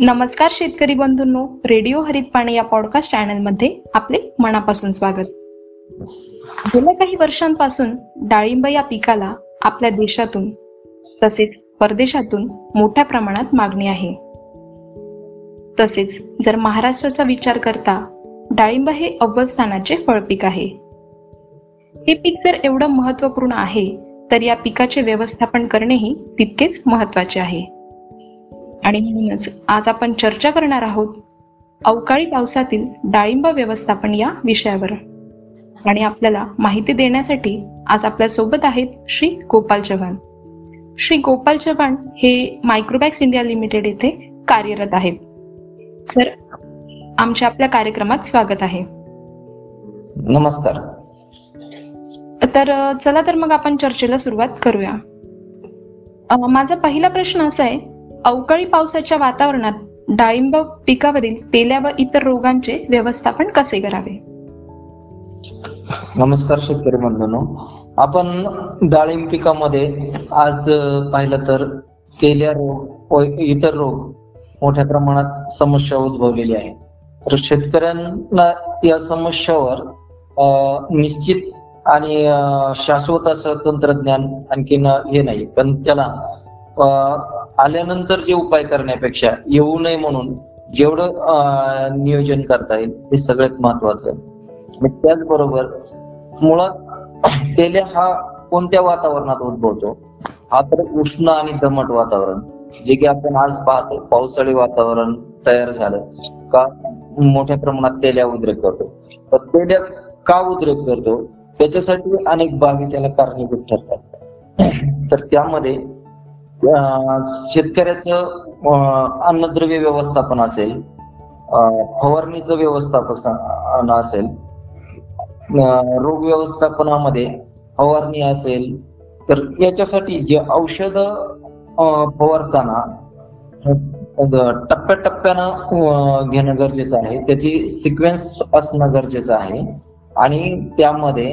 नमस्कार शेतकरी बंधूंनो रेडिओ हरित पाणी या पॉडकास्ट चॅनलमध्ये आपले मनापासून स्वागत. गेल्या काही वर्षांपासून डाळिंब या पिकाला आपल्या देशातून तसेच परदेशातून मोठ्या प्रमाणात मागणी आहे. तसेच जर महाराष्ट्राचा विचार करता डाळिंब हे अव्वल स्थानाचे फळपीक आहे. हे पीक जर एवढं महत्त्वपूर्ण आहे तर या पिकाचे व्यवस्थापन करणेही तितकेच महत्त्वाचे आहे. आणि म्हणूनच आज आपण चर्चा करणार आहोत अवकाळी पावसातील डाळिंब व्यवस्थापन या विषयावर. आणि आपल्याला माहिती देण्यासाठी आज आपल्यासोबत आहेत श्री गोपाल चव्हाण. श्री गोपाल चव्हाण हे मायक्रोबॅक्स इंडिया लिमिटेड येथे कार्यरत आहेत. सर आमच्या आपल्या कार्यक्रमात स्वागत आहे. नमस्कार. तर चला तर मग आपण चर्चेला सुरुवात करूया. माझा पहिला प्रश्न असा आहे अवकाळी पावसाच्या वातावरणात डाळिंब पिकावरील तेल्या व इतर रोगांचे व्यवस्थापन कसे करावे? नमस्कार शेतकरी बंधूंनो. आपण डाळिंब पिकामध्ये आज पाहिलं तर तेल्या रोग व इतर रोग मोठ्या प्रमाणात समस्या उद्भवलेली आहे. तर शेतकऱ्यांना या समस्यावर अं, निश्चित आणि शाश्वत असं तंत्रज्ञान आणखीन हे नाही. पण त्याला आल्यानंतर जे उपाय करण्यापेक्षा येऊ नये म्हणून जेवढं अं, नियोजन करता येईल हे सगळ्यात महत्वाचं. मग त्याचबरोबर मुळात तेल्या हा कोणत्या वातावरणात उद्भवतो? हा तर उष्ण आणि दमट वातावरण जे की आपण आज पाहतो पावसाळी वातावरण तयार झालं का मोठ्या प्रमाणात तेल्या उद्रेक करतो. तर तेल्या का उद्रेक करतो? त्याच्यासाठी अनेक बाबी त्याला कारणीभूत ठरतात. तर त्यामध्ये शेतकऱ्याचं अन्नद्रव्य व्यवस्थापन असेल फवारणीचं व्यवस्थापन असेल रोग व्यवस्थापनामध्ये फवारणी असेल तर याच्यासाठी जे औषध फवारताना टप्प्याटप्प्यानं घेणं गरजेचं आहे. त्याची सिक्वेन्स असणं गरजेचं आहे. आणि त्यामध्ये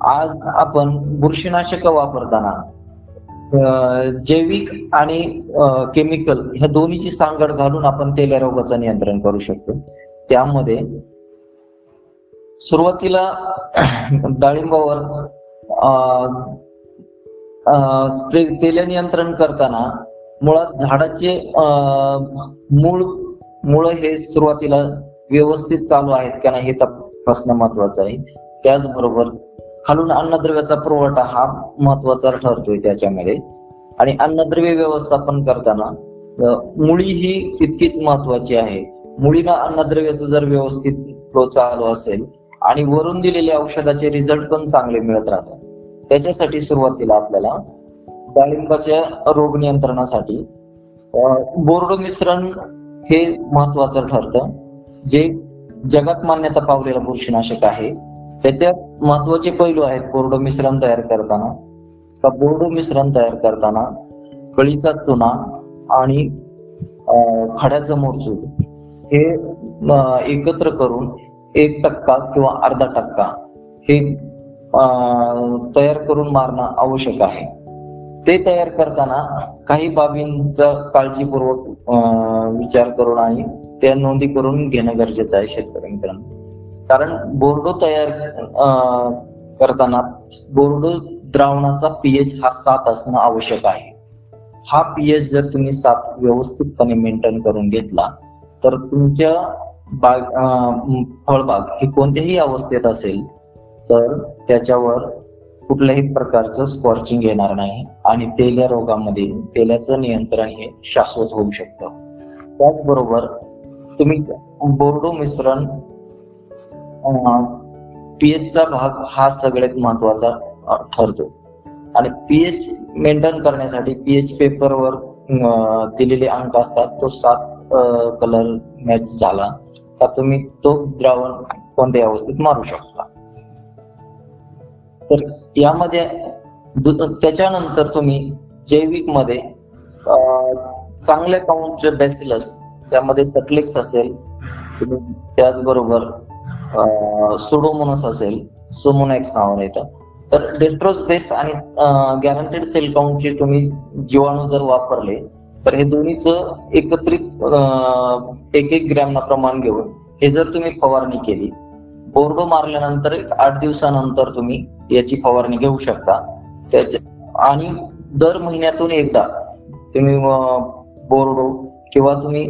आज आपण बुरशीनाशक वापरताना जैविक आणि केमिकल ह्या दोन्हीची सांगड घालून आपण तेल्या रोगाचं नियंत्रण करू शकतो. त्यामध्ये सुरुवातीला डाळिंबावर तेल्या नियंत्रण करताना मुळात झाडाचे मूळ मुळ हे सुरुवातीला व्यवस्थित चालू आहेत का नाही हे तपासणं महत्वाचं आहे. त्याचबरोबर खालून अन्नद्रव्याचा पुरवठा हा महत्त्वाचा ठरतोय त्याच्यामध्ये. आणि अन्नद्रव्य व्यवस्थापन करताना मुळी ही तितकीच महत्वाची आहे. मुळीला अन्नद्रव्याचं जर व्यवस्थित फ्लो चालू असेल आणि वरून दिलेल्या औषधाचे रिझल्ट पण चांगले मिळत राहतात. त्याच्यासाठी सुरुवातीला आपल्याला डाळिंबाच्या रोग नियंत्रणासाठी बोर्ड बोर्डो मिश्रण हे महत्वाचं ठरतं. जे जगात मान्यता पावलेलं बुरशीनाशक आहे. त्याच्यात महत्त्वाचे पैलू आहेत कोरडो मिश्रण तयार करताना. का बोर्डो मिश्रण तयार करताना कळीचा चुना आणि खड्याचं मोरचूद हे एकत्र करून एक टक्का किंवा अर्धा टक्का हे तयार करून मारणं आवश्यक आहे. ते तयार करताना काही बाबींचा काळजीपूर्वक अं, विचार करून आणि त्या नोंदी करून घेणं गरजेचं आहे शेतकरी मित्रांनो. कारण बोर्डो तयार करताना बोर्डो द्रावणाचा पीएच हा सात असणं आवश्यक आहे. हा पीएच जर तुम्ही सात व्यवस्थितपणे मेंटेन करून घेतला तर तुमच्या बाग फळबाग हे कोणत्याही अवस्थेत असेल तर त्याच्यावर कुठल्याही प्रकारचं स्कॉर्चिंग येणार नाही आणि तेल्या रोगामध्ये तेल्याचं नियंत्रण हे शाश्वत होऊ शकतं. त्याचबरोबर तुम्ही बोर्डो मिश्रण पीएच चा भाग हा सगळ्यात महत्त्वाचा ठरतो. आणि पीएच मेंटेन करण्यासाठी पीएच पेपरवर दिलेले अंक असतात तो सात कलर मॅच झाला का तुम्ही तो द्रावण कोणत्या अवस्थेत मारू शकता. तर यामध्ये त्याच्यानंतर तुम्ही जैविकमध्ये चांगल्या काउंटचे बेसिलस त्यामध्ये सटलेक्स असेल त्याचबरोबर सुडोमोनस असेल सोमोनॅक्स नावाने येतं. तर डेस्ट्रोज बेस आणि गॅरंटेड सेल काउंटचे तुम्ही जीवाणू जर वापरले तर हे दोन्हीचं एकत्रित एक एक एक ग्रॅमना प्रमाण घेऊन हे जर तुम्ही फवारणी केली बोर्ड मारल्यानंतर एक आठ दिवसानंतर तुम्ही याची फवारणी घेऊ शकता. त्याच्या आणि दर महिन्यातून एकदा तुम्ही बोर्डो किंवा तुम्ही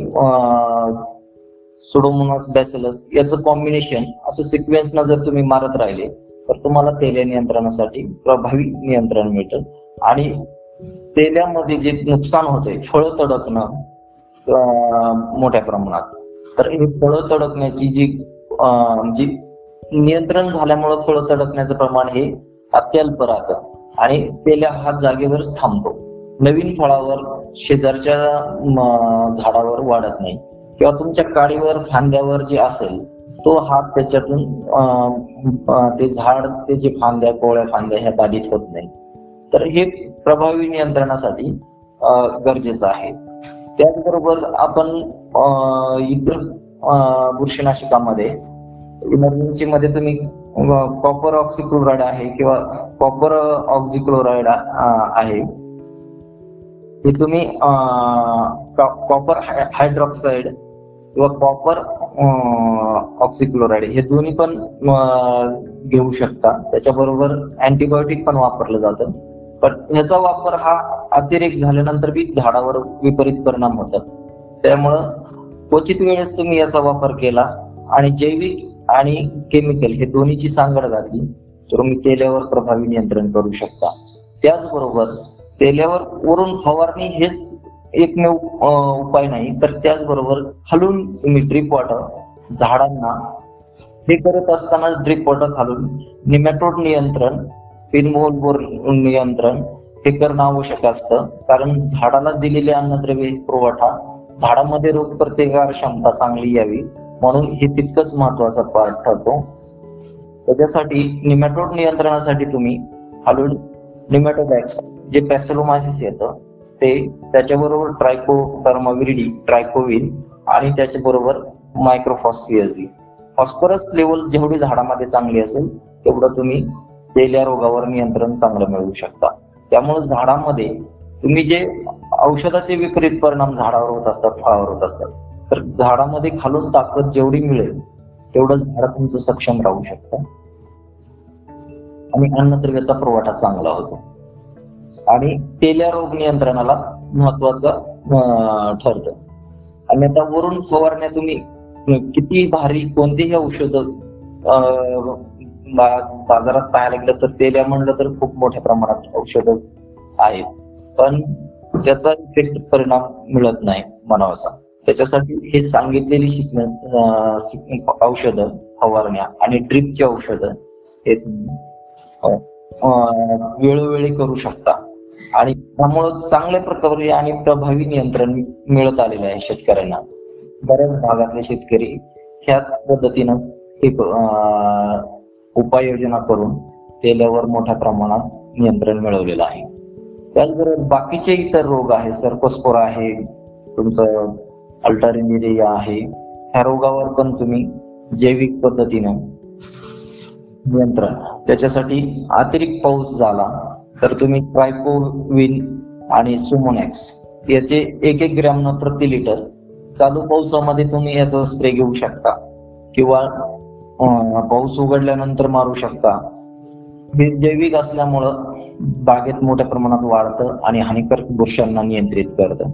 सोडोमोनास बॅसिलस याचं कॉम्बिनेशन असं सिक्वेन्स जर तुम्ही मारत राहिले तर तुम्हाला तेल्या नियंत्रणासाठी प्रभावी नियंत्रण मिळतं. आणि तेल्यामध्ये जे नुकसान होते फळं तडकणं मोठ्या प्रमाणात. तर हे फळं तडकण्याची जी जी नियंत्रण झाल्यामुळे फळं तडकण्याचं प्रमाण हे अत्यल्प राहतं. आणि तेल्या हा जागेवरच थांबतो. नवीन फळावर शेजारच्या झाडावर वाढत नाही. किंवा तुमच्या काडीवर फांद्यावर जे असेल तो हात त्याच्यातून ते झाड ते जे फांद्या कोवळ्या फांद्या ह्या बाधित होत नाही. तर हे प्रभावी नियंत्रणासाठी गरजेचं आहे. त्याचबरोबर आपण इतर बुरशीनाशकामध्ये इमर्जन्सी मध्ये तुम्ही कॉपर ऑक्सिक्लोराइड आहे किंवा कॉपर ऑक्सिक्लोराइड आहे. हे तुम्ही कॉपर हायड्रॉक्साईड किंवा कॉपर ऑक्सिक्लोराइड हे दोन्ही पण घेऊ शकता. त्याच्याबरोबर अँटीबायोटिक पण वापरलं जातं. पण ह्याचा वापर हा अतिरेक झाल्यानंतर बी झाडावर विपरीत परिणाम होतात. त्यामुळं क्वचित वेळेस तुम्ही याचा वापर केला आणि जैविक आणि केमिकल हे दोन्हीची सांगड घातली तर तुम्ही तेल्यावर प्रभावी नियंत्रण करू शकता. त्याचबरोबर तेल्यावर वरून फवारणी हेच एकमेव उपाय नाही तर त्याचबरोबर खालून तुम्ही ड्रीप वॉटर झाडांना हे करत असताना ड्रीप वॉटर खालून निमॅटोड नियंत्रण पिनमोल बोर नियंत्रण हे करणं आवश्यक असतं. कारण झाडाला दिलेले अन्नद्रव्य पुरवठा झाडामध्ये रोग प्रतिकार क्षमता चांगली यावी म्हणून हे तितकंच महत्त्वाचा पार्ट ठरतो. त्याच्यासाठी निमॅटोड नियंत्रणासाठी तुम्ही खालून निमॅटोबॅक्स जे पॅसेलोमायसिस येतं ते त्याच्याबरोबर ट्रायको टर्माविरिडी ट्रायकोविन आणि त्याच्याबरोबर मायक्रोफॉस्फियसबी. फॉस्फरस लेवल जेवढी झाडामध्ये चांगली असेल तेवढं तुम्ही तेल्या रोगावर नियंत्रण चांगलं मिळवू शकता. त्यामुळे झाडामध्ये तुम्ही जे औषधाचे विपरीत परिणाम झाडावर होत असतात फळावर होत असतात तर झाडामध्ये खालून ताकद जेवढी मिळेल तेवढं झाड तुमचं सक्षम राहू शकतं. आणि अन्नद्रव्याचा पुरवठा चांगला होतो. आणि तेल्या रोग नियंत्रणाला महत्वाचं ठरतं. आणि आता वरून फवारण्या तुम्ही किती भारी कोणतेही औषध बाजारात पाहायला गेलं तर तेल्या म्हणलं तर खूप मोठ्या प्रमाणात औषध आहेत. पण त्याचा इफेक्ट परिणाम मिळत नाही म्हणावासा त्याच्यासाठी हे सांगितलेली शिकण्या औषधं फवारण्या आणि ड्रिपची औषधं हे तुम्ही वेळोवेळी करू शकता. आणि त्यामुळं चांगल्या प्रकारे आणि प्रभावी नियंत्रण मिळत आलेलं आहे शेतकऱ्यांना. बऱ्याच भागातले शेतकरी ह्याच पद्धतीनं एक उपाययोजना करून तेल्यावर मोठ्या प्रमाणात नियंत्रण मिळवलेलं आहे. त्याचबरोबर बाकीचे इतर रोग आहे सर्कोस्पोरा आहे तुमचं अल्टरिनिरिया आहे ह्या रोगावर पण तुम्ही जैविक पद्धतीनं नियंत्रण. त्याच्यासाठी अतिरिक्त पाऊस झाला तर तुम्ही ट्रायकोविन आणि सुमोनॅक्स याचे एक एक ग्रॅम प्रति लिटर चालू पावसामध्ये तुम्ही याचा स्प्रे घेऊ शकता किंवा पाऊस उघडल्यानंतर मारू शकता. हे जैविक असल्यामुळं बागेत मोठ्या प्रमाणात वाढतं आणि हानिकारक बुरशांना नियंत्रित करतं.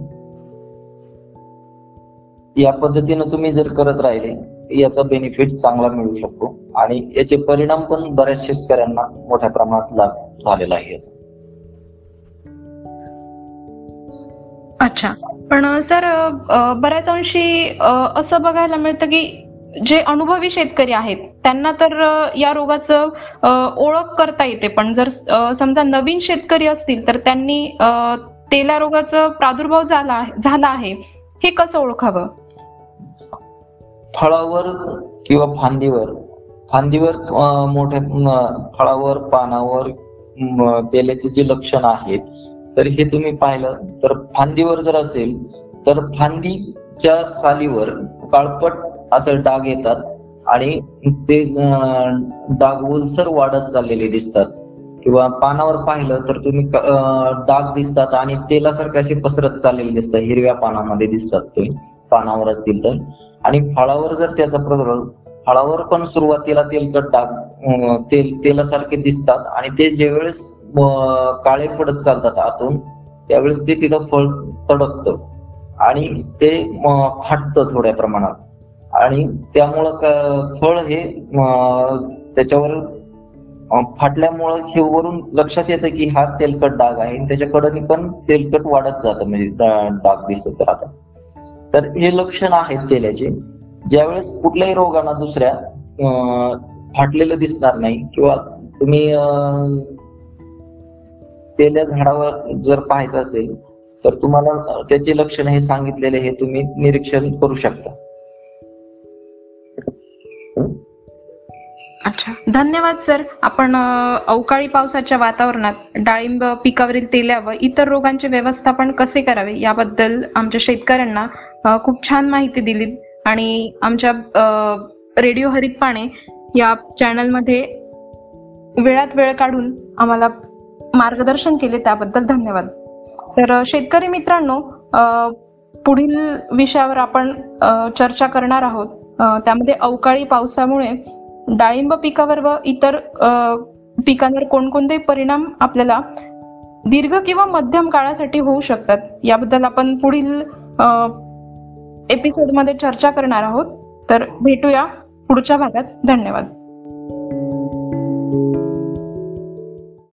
या पद्धतीनं तुम्ही जर करत राहिले याचा बेनिफिट चांगला मिळू शकतो आणि याचे परिणाम पण बऱ्याच शेतकऱ्यांना मोठ्या प्रमाणात लाभ झालेला आहे याचा. अच्छा. पण सर बऱ्याच अंशी असं बघायला मिळतं की जे अनुभवी शेतकरी आहेत त्यांना तर या रोगाचं ओळख करता येते. पण जर समजा नवीन शेतकरी असतील तर त्यांनी तेला रोगाचा प्रादुर्भाव झाला झाला आहे. हे कसं ओळखावं? फळावर किंवा फांदीवर फांदीवर मोठ्या फळावर पानावर तेलाचे जे लक्षण आहेत तर हे तुम्ही पाहिलं. तर फांदीवर जर असेल तर फांदीच्या सालीवर काळपट असे डाग येतात आणि ते डाग ओलसर वाढत चाललेले दिसतात. किंवा पानावर पाहिलं तर तुम्ही डाग दिसतात आणि तेलासारखे असे पसरत चाललेले दिसतात. हिरव्या पानामध्ये दिसतात ते. पानावर असतील तर. आणि फळावर जर त्याचा प्रादुर्भाव फळावर पण सुरुवातीला तेलकट डाग तेल तेलासारखे दिसतात आणि ते ज्यावेळेस काळे पडत चालतात आतून त्यावेळेस ते तिथं फळ तडकतं. आणि ते फाटतं थोड्या प्रमाणात. आणि त्यामुळं फळ हे त्याच्यावर फाटल्यामुळं हे वरून लक्षात येतं की हा तेलकट डाग आहे. आणि त्याच्या कडनी पण तेलकट वाढत जातं. म्हणजे डाग दिसत राहतात तर हे लक्षण आहेत तेलाचे. ज्यावेळेस कुठल्याही रोगांना दुसऱ्या फाटलेलं दिसणार नाही किंवा तुम्ही केल्या झाडावर जर पाहायचं असेल तर तुम्हाला त्याचे लक्षण हे सांगितलेले हे तुम्ही निरीक्षण करू शकता. अच्छा. धन्यवाद सर. आपण अवकाळी पावसाच्या वातावरणात डाळिंब पिकावरील तेल्या व इतर रोगांचे व्यवस्थापन कसे करावे याबद्दल आमच्या शेतकऱ्यांना खूप छान माहिती दिली. आणि आमच्या अ, रेडिओ हरित पाणे या चॅनलमध्ये वेळात वेळ काढून आम्हाला मार्गदर्शन केले त्याबद्दल धन्यवाद. तर शेतकरी मित्रांनो पुढील विषयावर आपण चर्चा करणार आहोत. त्यामध्ये अवकाळी पावसामुळे डाळिंब पिकावर व इतर पिकांवर कोणकोणते परिणाम आपल्याला दीर्घ किंवा मध्यम काळासाठी होऊ शकतात याबद्दल आपण पुढील एपिसोडमध्ये चर्चा करणार आहोत. तर भेटूया पुढच्या भागात. धन्यवाद.